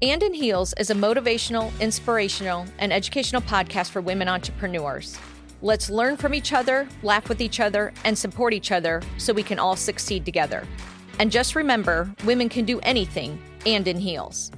And in Heels is a motivational, inspirational, and educational podcast for women entrepreneurs. Let's learn from each other, laugh with each other, and support each other so we can all succeed together. And just remember women can do anything and in heels.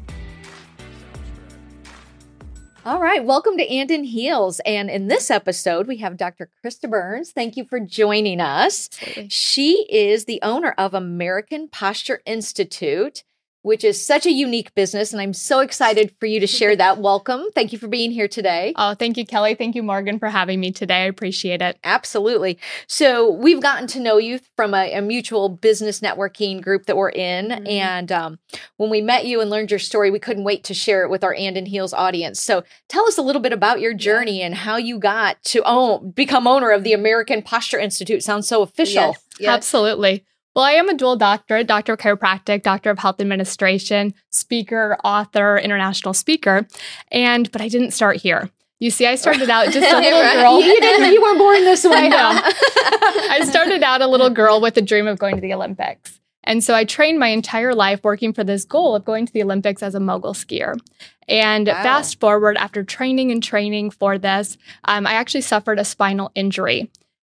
All right, welcome to And in Heels. And in this episode, we have Dr. Krista Burns. Thank you for joining us. Absolutely. She is the owner of American Posture Institute which is such a unique business. And I'm so excited for you to share that. Welcome. Thank you for being here today. Oh, thank you, Kelly. Thank you, Morgan, for having me today. I appreciate it. Absolutely. So, we've gotten to know you from a, a mutual business networking group that we're in. Mm-hmm. And um, when we met you and learned your story, we couldn't wait to share it with our And in Heels audience. So, tell us a little bit about your journey yeah. and how you got to own, become owner of the American Posture Institute. Sounds so official. Yes, yes. Absolutely. Well, I am a dual doctorate, doctor of chiropractic, doctor of health administration, speaker, author, international speaker. And, but I didn't start here. You see, I started out just a little girl. You, didn't, you weren't born this way. no. I started out a little girl with a dream of going to the Olympics. And so I trained my entire life working for this goal of going to the Olympics as a mogul skier. And wow. fast forward, after training and training for this, um, I actually suffered a spinal injury.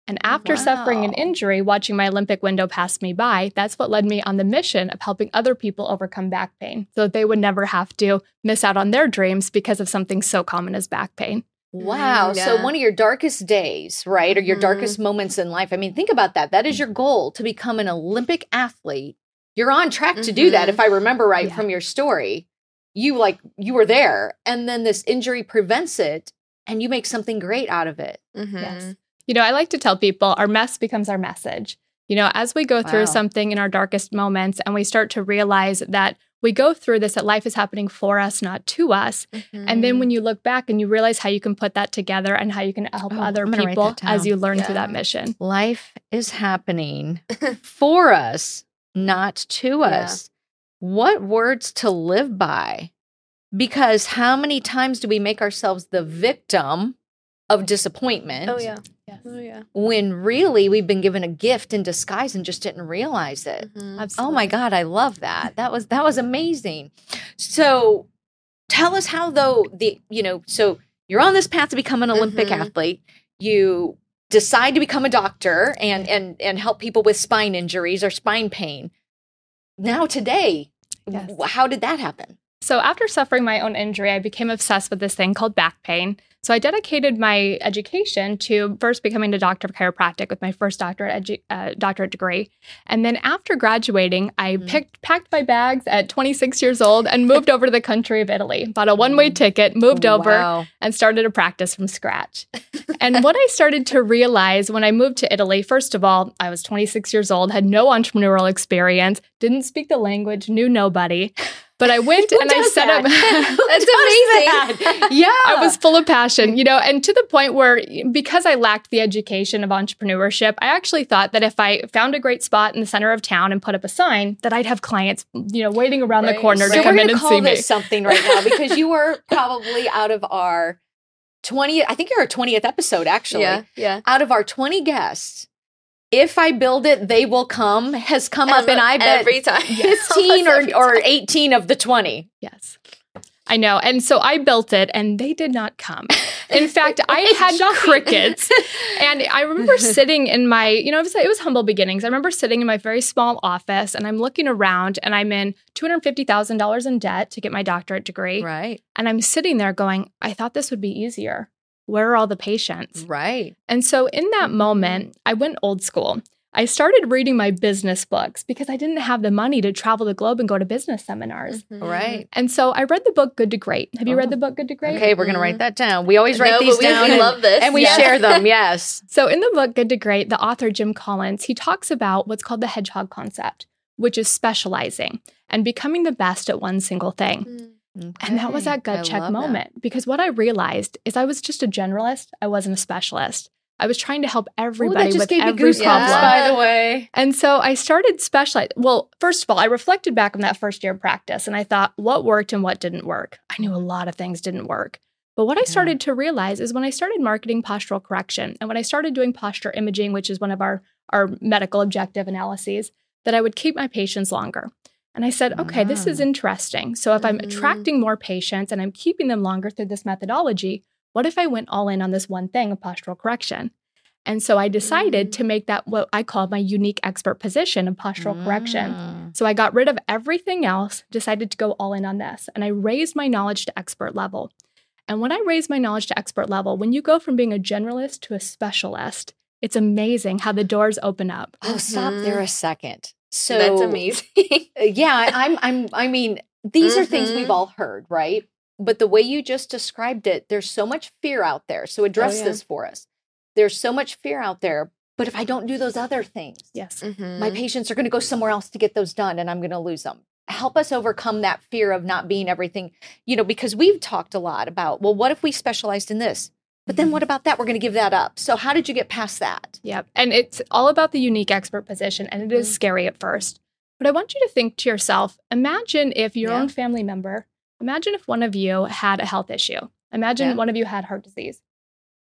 And after wow. suffering an injury, watching my Olympic window pass me by, that's what led me on the mission of helping other people overcome back pain so that they would never have to miss out on their dreams because of something so common as back pain. Wow. Yeah. So, one of your darkest days, right? Or your mm-hmm. darkest moments in life. I mean, think about that. That is your goal to become an Olympic athlete. You're on track to mm-hmm. do that, if I remember right yeah. from your story. You like, you were there, and then this injury prevents it, and you make something great out of it. Mm-hmm. Yes. You know, I like to tell people our mess becomes our message. You know, as we go through something in our darkest moments and we start to realize that we go through this, that life is happening for us, not to us. Mm-hmm. And then when you look back and you realize how you can put that together and how you can help oh, other people as you learn yeah. through that mission. Life is happening for us, not to yeah. us. What words to live by? Because how many times do we make ourselves the victim of disappointment? Oh, yeah. Yes. Oh, yeah. When really we've been given a gift in disguise and just didn't realize it. Mm-hmm. Oh my God, I love that. That was that was amazing. So tell us how though the you know, so you're on this path to become an Olympic mm-hmm. athlete. You decide to become a doctor and and and help people with spine injuries or spine pain. Now today, yes. how did that happen? So after suffering my own injury, I became obsessed with this thing called back pain. So I dedicated my education to first becoming a doctor of chiropractic with my first doctorate edu- uh, doctorate degree, and then after graduating, I mm. picked packed my bags at 26 years old and moved over to the country of Italy. Bought a one way mm. ticket, moved wow. over, and started a practice from scratch. and what I started to realize when I moved to Italy, first of all, I was 26 years old, had no entrepreneurial experience, didn't speak the language, knew nobody. But I went and I set that? up. That's amazing. That? Yeah. I was full of passion, you know, and to the point where because I lacked the education of entrepreneurship, I actually thought that if I found a great spot in the center of town and put up a sign, that I'd have clients, you know, waiting around right. the corner so to come in and see me. something right now because you were probably out of our 20 I think you're our 20th episode actually. Yeah. Yeah. Out of our 20 guests, if I build it, they will come has come up, and I bet every time fifteen or or eighteen of the twenty. Yes. I know. And so I built it and they did not come. In fact, I had crickets. And I remember sitting in my, you know, it was, it was humble beginnings. I remember sitting in my very small office and I'm looking around and I'm in $250,000 in debt to get my doctorate degree. Right. And I'm sitting there going, I thought this would be easier where are all the patients? Right. And so in that moment. I went old school. I started reading my business books because I didn't have the money to travel the globe and go to business seminars. Mm-hmm. Right. And so I read the book Good to Great. Have you oh. read the book Good to Great? Okay, we're going to write mm-hmm. that down. We always write no, these we, down. We and, love this. And we yes. share them, yes. So in the book Good to Great, the author Jim Collins, he talks about what's called the hedgehog concept, which is specializing and becoming the best at one single thing. Mm. Okay. And that was that gut I check moment that. because what I realized is I was just a generalist. I wasn't a specialist. I was trying to help everybody Ooh, with every problem. By the way, and so I started specializing. Well, first of all, I reflected back on that first year of practice, and I thought what worked and what didn't work. I knew a lot of things didn't work, but what I started to realize is when I started marketing postural correction, and when I started doing posture imaging, which is one of our our medical objective analyses, that I would keep my patients longer. And I said, okay, this is interesting. So if I'm Mhm. attracting more patients and I'm keeping them longer through this methodology, what if I went all in on this one thing of postural correction? And so I decided Mm. to make that what I call my unique expert position of postural correction. Mm. So I got rid of everything else, decided to go all in on this, and I raised my knowledge to expert level. And when I raised my knowledge to expert level, when you go from being a generalist to a specialist, it's amazing how the doors open up. Oh, stop Mhm. there a second. So That's amazing. Yeah, I- I'm I'm I mean, these are things we've all heard, right? But the way you just described it, there's so much fear out there. So address yeah. this for us. There's so much fear out there, but if I don't do those other things, Yes. my Mhm. patients are going to go somewhere else to get those done and I'm going to lose them. Help us overcome that fear of not being everything, you know, because we've talked a lot about, well, what if we specialized in this? But then what about that? We're going to give that up. So how did you get past that? Yep. And it's all about the unique expert position, and it is Mhm. scary at first. But I want you to think to yourself imagine if your Yeah. own family member, imagine if one of you had a health issue. Imagine Yeah. one of you had heart disease.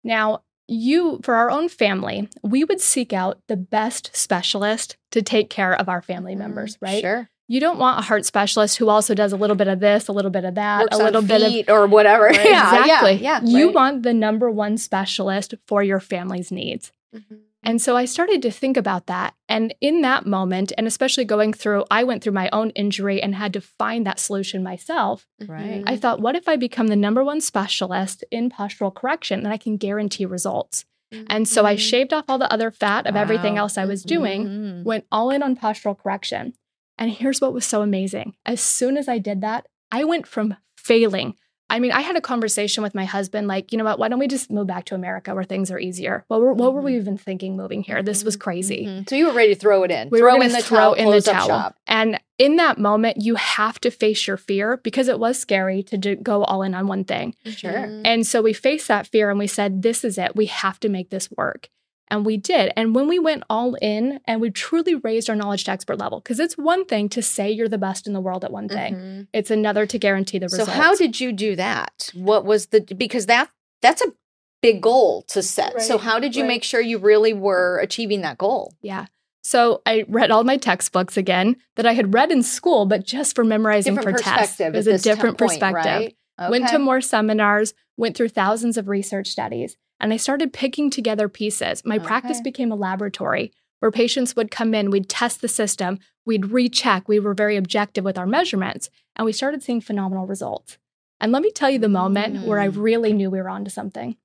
Now, you, for our own family, we would seek out the best specialist to take care of our family Mhm. members, right? Sure. You don't want a heart specialist who also does a little bit of this, a little bit of that, Works a little bit of or whatever. Right. Yeah, exactly. Yeah, yeah. You right. want the number one specialist for your family's needs. Mhm. And so I started to think about that. And in that moment, and especially going through, I went through my own injury and had to find that solution myself. Right. I thought, what if I become the number one specialist in postural correction and I can guarantee results? And so I Mhm. shaved off all the other fat of everything else I was doing, Mhm. went all in on postural correction. And here's what was so amazing. As soon as I did that, I went from failing. I mean, I had a conversation with my husband, like, you know what, why don't we just move back to America where things are easier? What were, what were we even thinking moving here? This was crazy. Mhm. So you were ready to throw it in. We throw were in the throw towel, in the towel. shop. And in that moment, you have to face your fear because it was scary to do, go all in on one thing. Sure. And so we faced that fear and we said, this is it. We have to make this work. And we did. And when we went all in and we truly raised our knowledge to expert level, because it's one thing to say you're the best in the world at one thing, Mhm. it's another to guarantee the So results. So, how did you do that? What was the because that that's a big goal to set. so how did you right. make sure you really were achieving that goal? Yeah. So I read all my textbooks again that I had read in school, but just for memorizing Different for tests. It was a t- different point, perspective. right? went to more seminars, went through thousands of research studies, and I started picking together pieces. My practice became a laboratory where patients would come in, we'd test the system, we'd recheck, we were very objective with our measurements, and we started seeing phenomenal results. And let me tell you the moment where I Mm. really knew we were onto something.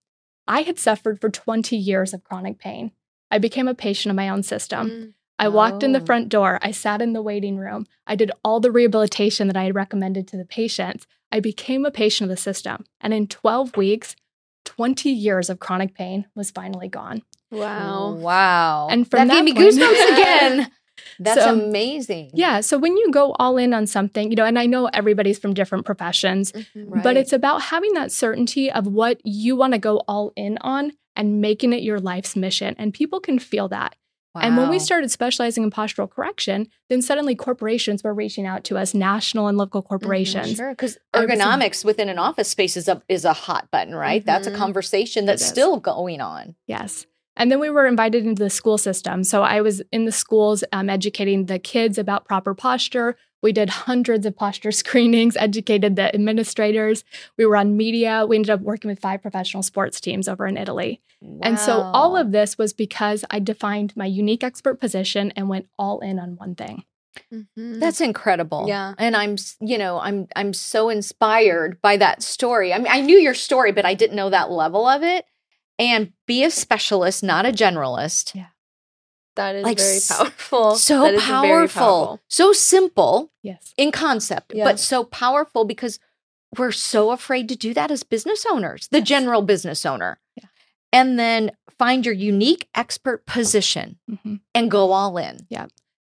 I had suffered for 20 years of chronic pain. I became a patient of my own system. Mm. I walked in the Oh. front door. I sat in the waiting room. I did all the rehabilitation that I had recommended to the patients. I became a patient of the system. And in 12 weeks, 20 years of chronic pain was finally gone. Wow. Wow. And from that, that gave me point- goosebumps again. That's So- amazing. Yeah. So when you go all in on something, you know, and I know everybody's from different professions, Mhm. Right. but it's about having that certainty of what you want to go all in on and making it your life's mission. And people can feel that. And when we started specializing in postural correction, then suddenly corporations were reaching out to us, national and local corporations. Sure, because ergonomics within an office space is a is a hot button, right? That's a Mhm. conversation that's still going on. Yes. And then we were invited into the school system. So I was in the schools um, educating the kids about proper posture. We did hundreds of posture screenings, educated the administrators. We were on media. We ended up working with five professional sports teams over in Italy. And so all of this was because I defined my unique expert position and went all in on one thing. Mhm. That's incredible. Yeah. And I'm, you know, I'm I'm so inspired by that story. I mean, I knew your story, but I didn't know that level of it. And be a specialist, not a generalist. That is like very powerful. So is very powerful. So simple Yes. in concept, Yeah. but so powerful because we're so afraid to do that as business owners, the Yes. general business owner. Yeah. And then find your unique expert position Mhm. and go all in.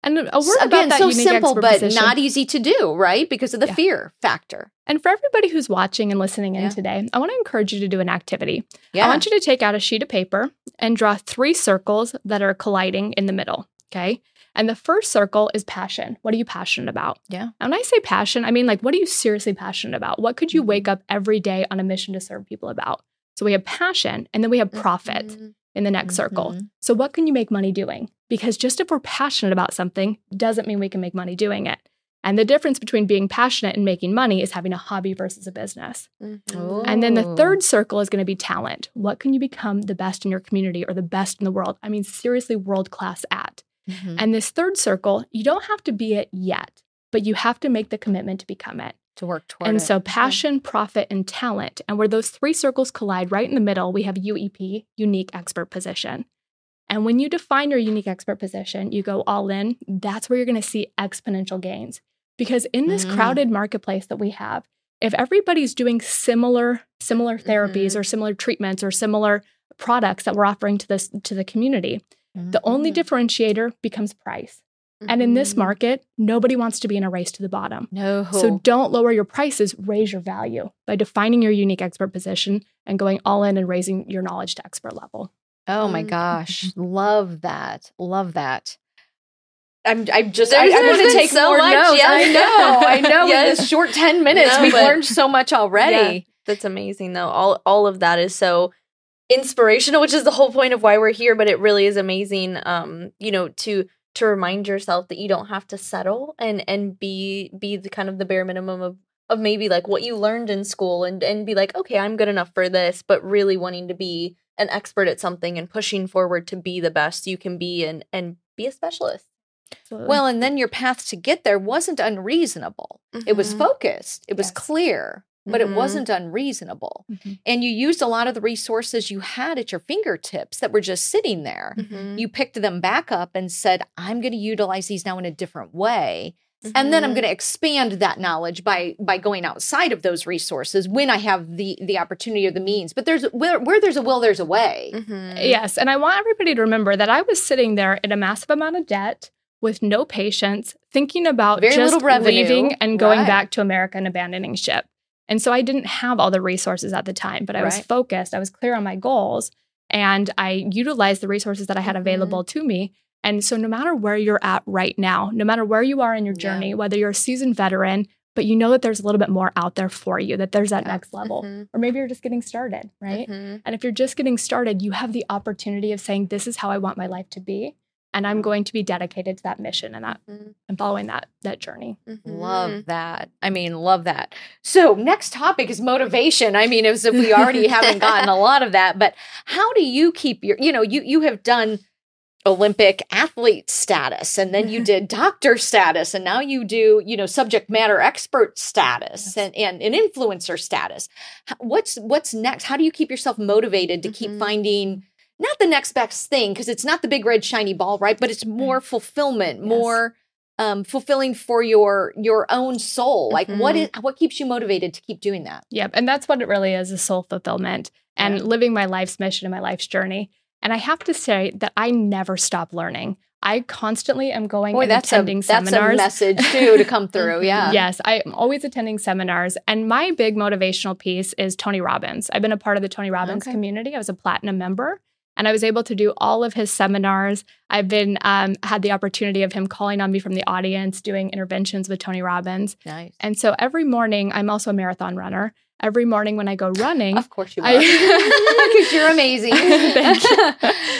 And a word S- about Again, that so simple, but position. not easy to do, right? Because of the Yeah. fear factor. And for everybody who's watching and listening in Yeah. today, I want to encourage you to do an activity. Yeah. I want you to take out a sheet of paper and draw three circles that are colliding in the middle. Okay. And the first circle is passion. What are you passionate about? Yeah. And when I say passion, I mean like, what are you seriously passionate about? What could you Mhm. wake up every day on a mission to serve people about? So we have passion and then we have profit Mhm. In the next circle. Mhm. So, what can you make money doing? Because just if we're passionate about something doesn't mean we can make money doing it. And the difference between being passionate and making money is having a hobby versus a business. Mhm. And then the third circle is going to be talent. What can you become the best in your community or the best in the world? I mean, seriously, world class at. Mhm. And this third circle, you don't have to be it yet, but you have to make the commitment to become it. To work toward And it. so, passion, profit, and talent. And where those three circles collide, right in the middle, we have UEP, unique expert position. And when you define your unique expert position, you go all in, that's where you're going to see exponential gains. Because in this Mm. crowded marketplace that we have, if everybody's doing similar similar therapies or similar treatments or similar products that we're offering to this to the community, the only Mhm. differentiator becomes price. And in this Mhm. market, nobody wants to be in a race to the bottom. no. So don't lower your prices, raise your value by defining your unique expert position and going all in and raising your knowledge to expert level. Oh my Mm. gosh, love that. Love that. I'm I'm just I, There's- I'm there's going to take so more much, notes. I know. I know. In this short 10 minutes, No, we've learned so much already. That's amazing though. All all of that is so inspirational, which is the whole point of why we're here, but it really is amazing um, you know, to to remind yourself that you don't have to settle and and be be the kind of the bare minimum of of maybe like what you learned in school and and be like, okay, I'm good enough for this, but really wanting to be an expert at something and pushing forward to be the best you can be and and be a specialist. Absolutely. Well, and then your path to get there wasn't unreasonable. It was Mhm. focused, it was Yes. clear, but it Mhm. wasn't unreasonable. Mhm. And you used a lot of the resources you had at your fingertips that were just sitting there. Mhm. You picked them back up and said, I'm going to utilize these now in a different way. and then i'm Mhm. going to expand that knowledge by by going outside of those resources when i have the the opportunity or the means but there's where, where there's a will there's a way Mhm. yes. And I want everybody to remember that I was sitting there in a massive amount of debt with no patience, thinking about Very just little revenue, leaving and going right. back to America and abandoning ship. And so I didn't have all the resources at the time, but I was focused, I was clear on my goals, and I utilized the resources that I had Mhm. available to me. And so, no matter where you're at right now, no matter where you are in your Yeah. journey, whether you're a seasoned veteran, but you know that there's a little bit more out there for you, that there's that Yeah. next level, Mhm. or maybe you're just getting started, right? Mhm. And if you're just getting started, you have the opportunity of saying, This is how I want my life to be. And I'm going to be dedicated to that mission and that Mhm. and following that that journey. Mhm. love that i mean love that so next topic is motivation i mean as if we already haven't gotten a lot of that but how do you keep your you know you you have done olympic athlete status and then you did doctor status and now you do you know subject matter expert status Yes. and, and an influencer status what's what's next how do you keep yourself motivated to keep Mhm. finding not the next best thing because it's not the big red shiny ball right but it's more fulfillment Yes. more um, fulfilling for your your own soul like what is what keeps you motivated to keep doing that Yep. And that's what it really is is soul fulfillment and Yeah. living my life's mission and my life's journey. And I have to say that I never stop learning. I constantly am going boy and that's a attending that's a message too to come through yeah Yes, I'm always attending seminars. And my big motivational piece is Tony Robbins. I've been a part of the Tony Robbins Okay. community. I was a platinum member and I was able to do all of his seminars. I've been um, had the opportunity of him calling on me from the audience, doing interventions with Tony Robbins. nice And so every morning, I'm also a marathon runner. Every morning when I go running, of course you are because you're amazing Thank you.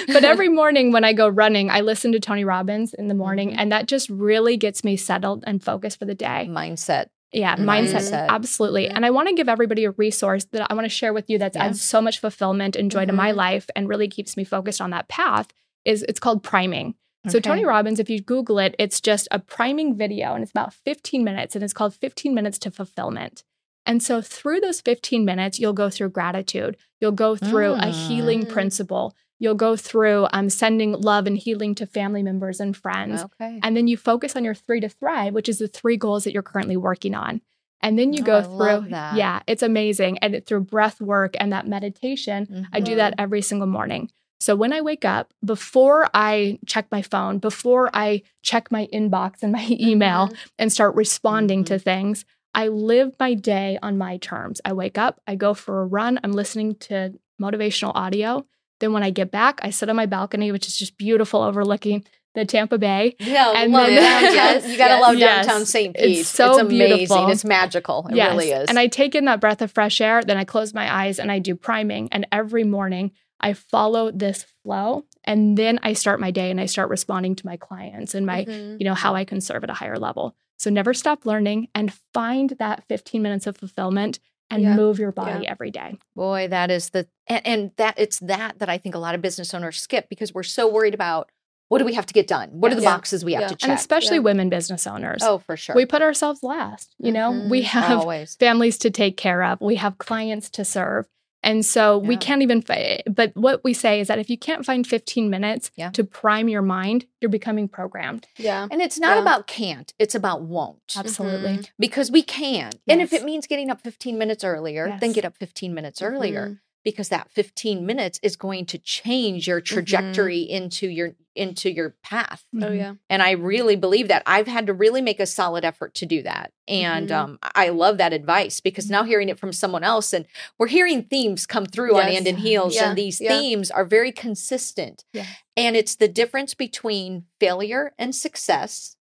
but every morning when I go running, I listen to Tony Robbins in the morning, Mhm. and that just really gets me settled and focused for the day. mindset Yeah, mindset, Mindset. absolutely. And I want to give everybody a resource that I want to share with you that's Yeah. adds so much fulfillment and joy to my Mhm. life and really keeps me focused on that path. Is it's called priming. So Tony Robbins, if you Google it, it's just a priming video, and it's about 15 minutes, and it's called 15 minutes to fulfillment. And so through those 15 minutes, you'll go through gratitude. You'll go through a healing Mm. principle. You'll go through um, sending love and healing to family members and friends. okay And then you focus on your three to thrive, which is the three goals that you're currently working on. And then you Oh, go through, yeah, it's amazing. And it, through breath work and that meditation, I do that every single morning. So when I wake up, before I check my phone, before I check my inbox and my email Mhm. and start responding Mm-hmm. to things, I live my day on my terms. I wake up, I go for a run, I'm listening to motivational audio. Then when I get back, I sit on my balcony, which is just beautiful, overlooking the Tampa Bay. yeah And love then- downtown. You gotta yes. love Yes. downtown st It's pete so amazing beautiful. it's magical it yes. really is And I take in that breath of fresh air, then I close my eyes and I do priming. And every morning I follow this flow And then I start my day and I start responding to my clients and my, Mhm. you know, how I can serve at a higher level. So never stop learning and find that 15 minutes of fulfillment and Yeah. move your body every day. Boy, that is the and, and that it's that that I think a lot of business owners skip because we're so worried about what do we have to get done? What are the boxes we have to check? And especially Yeah. women business owners. oh, for sure. We put ourselves last. You know, we Mhm. have always. families to take care of, we have clients to serve. And so we can't even, fi- but what we say is that if you can't find 15 minutes Yeah. to prime your mind, you're becoming programmed. Yeah. And it's not Yeah. about can't, it's about won't. Absolutely. Because we can. And if it means getting up 15 minutes earlier, then get up 15 minutes earlier Mhm. Because that 15 minutes is going to change your trajectory into your into your path. Oh Mhm. yeah. And I really believe that. I've had to really make a solid effort to do that. And Mhm. um, I love that advice because now hearing it from someone else, and we're hearing themes come through on Yes. And in Heels, Yeah, and these yeah. themes are very consistent. Yeah. And it's the difference between failure and success,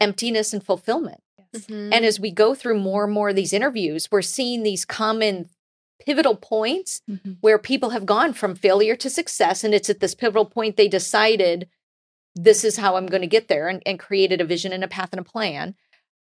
emptiness and fulfillment. Mhm. And as we go through more and more of these interviews, we're seeing these common pivotal points Mhm. where people have gone from failure to success. And it's at this pivotal point they decided this is how I'm going to get there and, and created a vision and a path and a plan.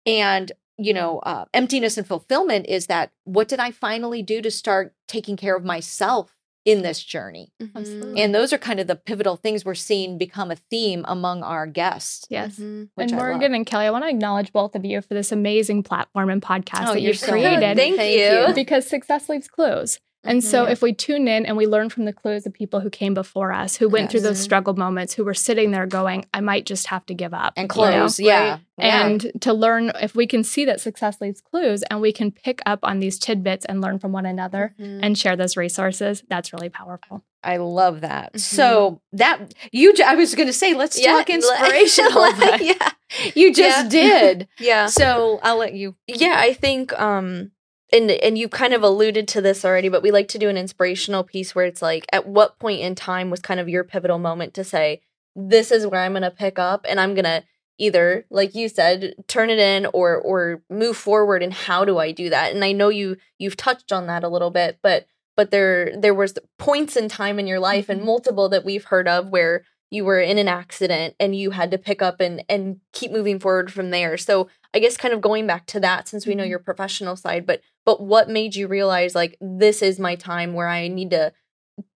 And, you know, uh, emptiness and fulfillment is that what did I finally do to start taking care of myself in this journey? Mhm. And those are kind of the pivotal things we're seeing become a theme among our guests. Yes. Mhm. And I love. Morgan and Kelly, I want to acknowledge both of you for this amazing platform and podcast Oh, that you're you've so created. welcome. Thank you. because success leaves clues. And so, Mhm. if we tune in and we learn from the clues of people who came before us, who went through those Yes. struggle moments, who were sitting there going, I might just have to give up. And you know? close. yeah. Right. yeah. And to learn, if we can see that success leaves clues and we can pick up on these tidbits and learn from one another Mhm. and share those resources, that's really powerful. I love that. Mhm. So that you, j- I was going to say, let's Yeah, talk le- inspirational. but yeah. you just did. Yeah. So I'll let you. yeah i think um and and you kind of alluded to this already but we like to do an inspirational piece where it's like at what point in time was kind of your pivotal moment to say this is where i'm going to pick up and i'm going to either like you said turn it in or or move forward and how do i do that and i know you you've touched on that a little bit but but there there was points in time in your life and Mhm. multiple that we've heard of where you were in an accident and you had to pick up and and keep moving forward from there so i guess kind of going back to that since we know Mhm. your professional side but but what made you realize like this is my time where i need to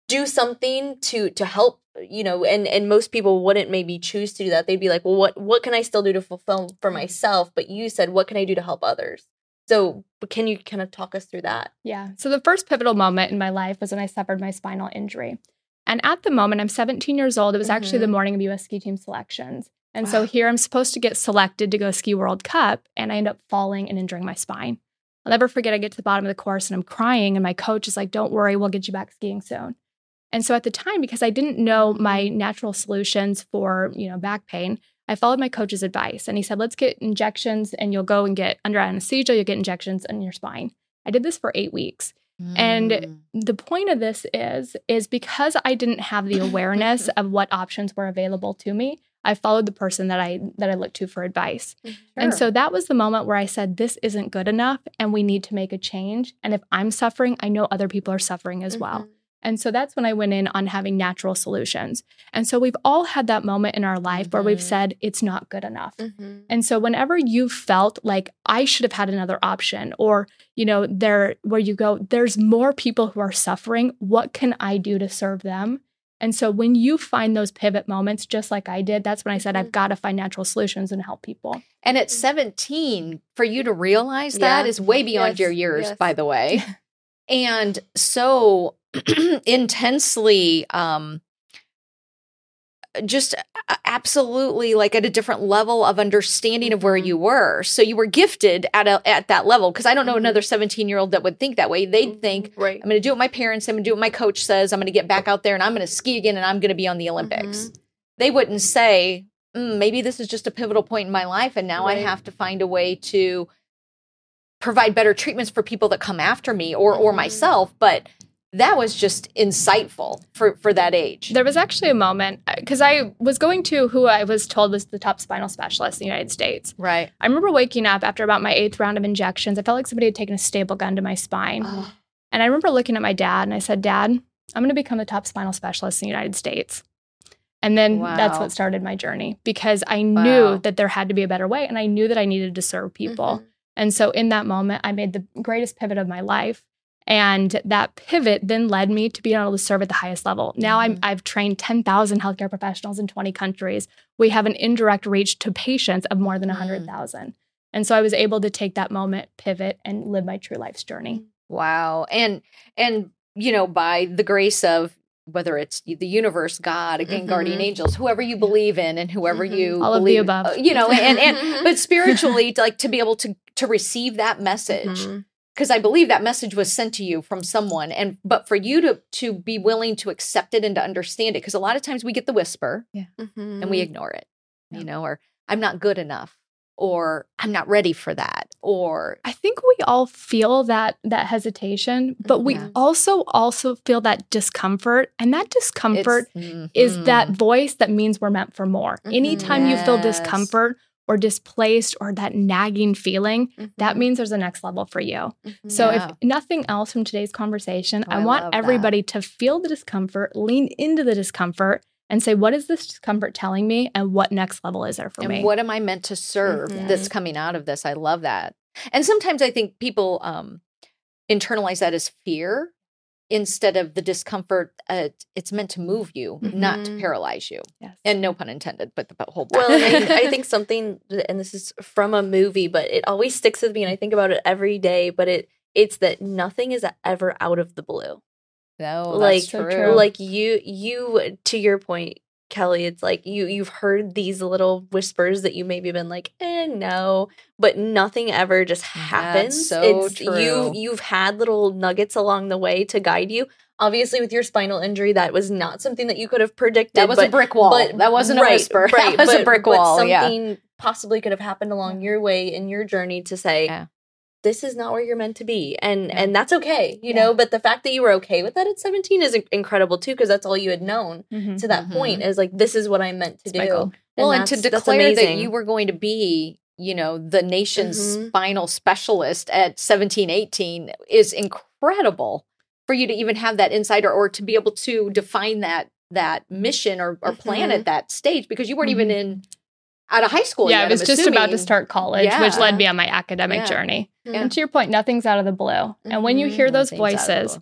do something to to help you know and and most people wouldn't maybe choose to do that they'd be like well what what can i still do to fulfill for myself but you said what can i do to help others so can you kind of talk us through that Yeah. So the first pivotal moment in my life was when I suffered my spinal injury. And at the moment, I'm 17 years old. It was actually the Mhm. morning of US ski team selections. And so here I'm supposed to get selected to go ski World Cup, and I end up falling and injuring my spine. I'll never forget, I get to the bottom of the course and I'm crying, and my coach is like, Don't worry, we'll get you back skiing soon. And so at the time, because I didn't know my natural solutions for, you know, back pain, I followed my coach's advice. And he said, Let's get injections and you'll go and get under anesthesia, you'll get injections in your spine. I did this for eight weeks And- Mm. the point of this is is because I didn't have the awareness of what options were available to me. I followed the person that I that I looked to for advice. And so that was the moment where I said this isn't good enough and we need to make a change. And if I'm suffering, I know other people are suffering as well. And so that's when I went in on having natural solutions. And so we've all had that moment in our life where we've Mhm. said it's not good enough. Mhm. And so whenever you felt like I should have had another option or you know there where you go there's more people who are suffering what can I do to serve them? And so when you find those pivot moments just like I did that's when I said. I've got to find natural solutions and help people. And at 17, for you to realize that Yeah. is way beyond Yes, your years, yes. by the way. and so intensely um just uh, absolutely like at a different level of understanding of where you mm-hmm. were. So you were gifted at a, at that level. Because i don't know Mhm. another 17 year old that would think that way. They'd mm-hmm. think right. I'm going to do what my parents i'm going to do what my coach says i'm going to get back out there and i'm going to ski again and i'm going to be on the olympics. Mm-hmm. They wouldn't say mm, maybe this is just a pivotal point in my life and now i have to find a way to provide better treatments for people that come after me or or myself. But that was just insightful for for that age There was actually a moment because I was going to who I was told was the top spinal specialist in the United States. right I remember waking up after about my eighth round of injections. I felt like somebody had taken a staple gun to my spine. Oh. And I remember looking at my dad and I said, Dad, I'm going to become the top spinal specialist in the United States. And then that's what started my journey because I knew that there had to be a better way and I knew that I needed to serve people. Mhm. And so in that moment, I made the greatest pivot of my life. And that pivot then led me to being able to serve at the highest level. Now I'm, Mhm. I've trained 10,000 healthcare professionals in 20 countries. We have an indirect reach to patients of more than Mm. 100,000. And so I was able to take that moment, pivot, and live my true life's journey. Wow. And and you know, by the grace of whether it's the universe, God, again, guardian Mhm. angels, whoever you believe in and whoever Mhm. you All of the above. uh, you know, and and but spiritually to, like to be able to to receive that message Mhm. Because I believe that message was sent to you from someone and but for you to to be willing to accept it and to understand it because a lot of times we get the whisper and Mhm. we ignore it, Yeah. you know, or I'm not good enough or I'm not ready for that or I think we all feel that that hesitation, but we Yeah. also also feel that discomfort, and that discomfort it's- is that mhm. voice that means we're meant for more. Mhm. Anytime you feel discomfort or displaced or that nagging feeling, that Mhm. means there's a next level for you. Mhm. So, Yeah. if nothing else from today's conversation, Oh, I I want love that. everybody to feel the discomfort, lean into the discomfort, and say, What is this discomfort telling me? And what next level is there for and me? what am I meant to serve Mhm. that's coming out of this? I love that. And sometimes I think people um, internalize that as fear instead of the discomfort. Uh, it's meant to move you, not to Mhm. paralyze you. yes. And no pun intended, but the whole. Well, I, I think something, and this is from a movie, but it always sticks with me, and I think about it every day. But it it's that nothing is ever out of the blue. no, like that's so like you you to your point kelly it's like you you've heard these little whispers that you maybe been like eh no but nothing ever just happens so it's true. you you've had little nuggets along the way to guide you obviously with your spinal injury that was not something that you could have predicted that was but, a brick wall. but that wasn't right, a whisper. right that was but, a brick wall. Yeah. something possibly could have happened along your way in your journey to say Yeah. This is not where you're meant to be and Yeah. and that's okay you Yeah. know but the fact that you were okay with that at 17 is incredible too because that's all you had known Mhm. to that Mhm. point is like this is what i'm meant to It's do goal. Well, and, to declare that you were going to be, you know, the nation's Mhm. spinal specialist at 17, 18 is incredible for you to even have that insider or, to be able to define that that mission or, or plan at that stage because you weren't even Mhm. in out of high school. yeah, yet, I was I'm just about to start college, which led me on my academic Yeah. journey. Yeah. And to your point, nothing's out of the blue. And when you hear Mhm. those Nothing's out of the voices,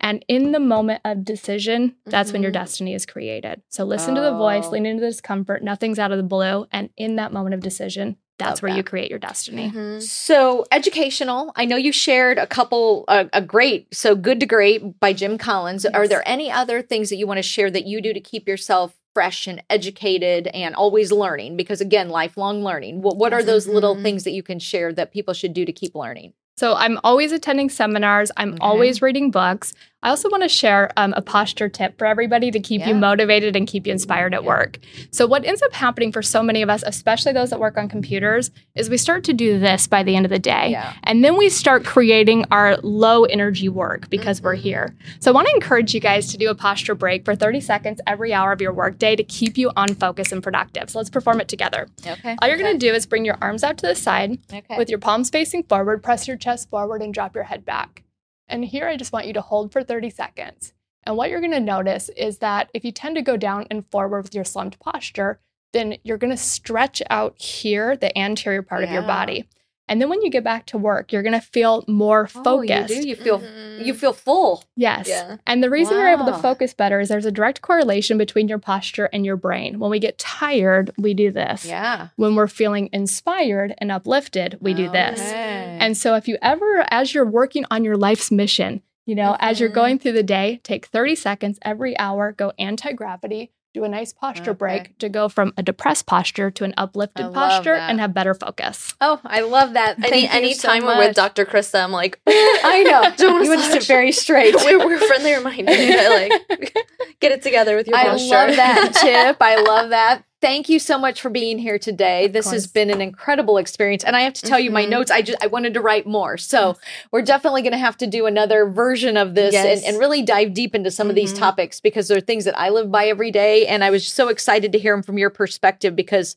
and in the moment of decision, that's when your Mhm. destiny is created. So listen to the voice, Oh. lean into the discomfort, nothing's out of the blue. And in that moment of decision, that's Love where that. you create your destiny. Mhm. So educational. I know you shared a couple, uh, a great, so good to great by Jim Collins. Are there any other things that you want to share that you do to keep yourself fresh and educated and always learning? Because again, lifelong learning. What, what are those little Mhm. things that you can share that people should do to keep learning? So I'm always attending seminars. I'm Okay. always reading books. I also want to share um, a posture tip for everybody to keep you motivated and keep you inspired at Yeah. work. So what ends up happening for so many of us, especially those that work on computers, is we start to do this by the end of the day. Yeah. And then we start creating our low energy work because we're Mhm. here. So I want to encourage you guys to do a posture break for 30 seconds every hour of your workday to keep you on focus and productive. So let's perform it together. Okay. All you're going to do is bring your arms out to the side Okay. with your palms facing forward, press your chest forward and drop your head back. And here I just want you to hold for 30 seconds. And what you're going to notice is that if you tend to go down and forward with your slumped posture, then you're going to stretch out here, the anterior part of your body. And then when you get back to work, you're going to feel more focused. Oh, focused. you do. You feel. Mhm. You feel full. Yes. Yeah. And the reason you're able to focus better is there's a direct correlation between your posture and your brain. When we get tired, we do this. Yeah. When we're feeling inspired and uplifted, we do this. Okay. And so, if you ever, as you're working on your life's mission, you know, as you're Mhm. going through the day, take 30 seconds every hour, go anti gravity, do a nice posture Okay. break to go from a depressed posture to an uplifted I posture and have better focus. oh, I love that. Any Thank you anytime so we're with. Dr. Krista, I'm like, I know. Don't you want to sit very straight. we're, we're friendly reminded. like, get it together with your I posture. love that tip. I love that. Thank you so much for being here today. Of this has been an incredible experience. And I have to tell you, my Mhm. notes, I just I wanted to write more. So we're definitely gonna have to do another version of this Yes. and, and really dive deep into some of these Mhm. topics because they're things that I live by every day. And I was so excited to hear them from your perspective because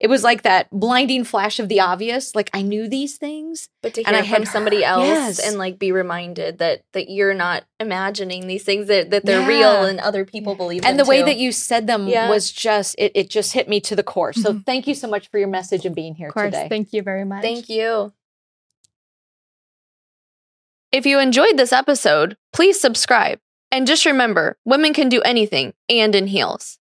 it was like that blinding flash of the obvious. Like I knew these things, but to hear and I from had somebody heard- else yes. and like be reminded that that you're not imagining these things that that they're Yeah. real and other people believe and them the way that you said them Yeah. was just it, it just hit me to the core. So Mhm. thank you so much for your message and being here Of course. today. Thank you very much. Thank you. If you enjoyed this episode, please subscribe. And just remember, women can do anything and in heels.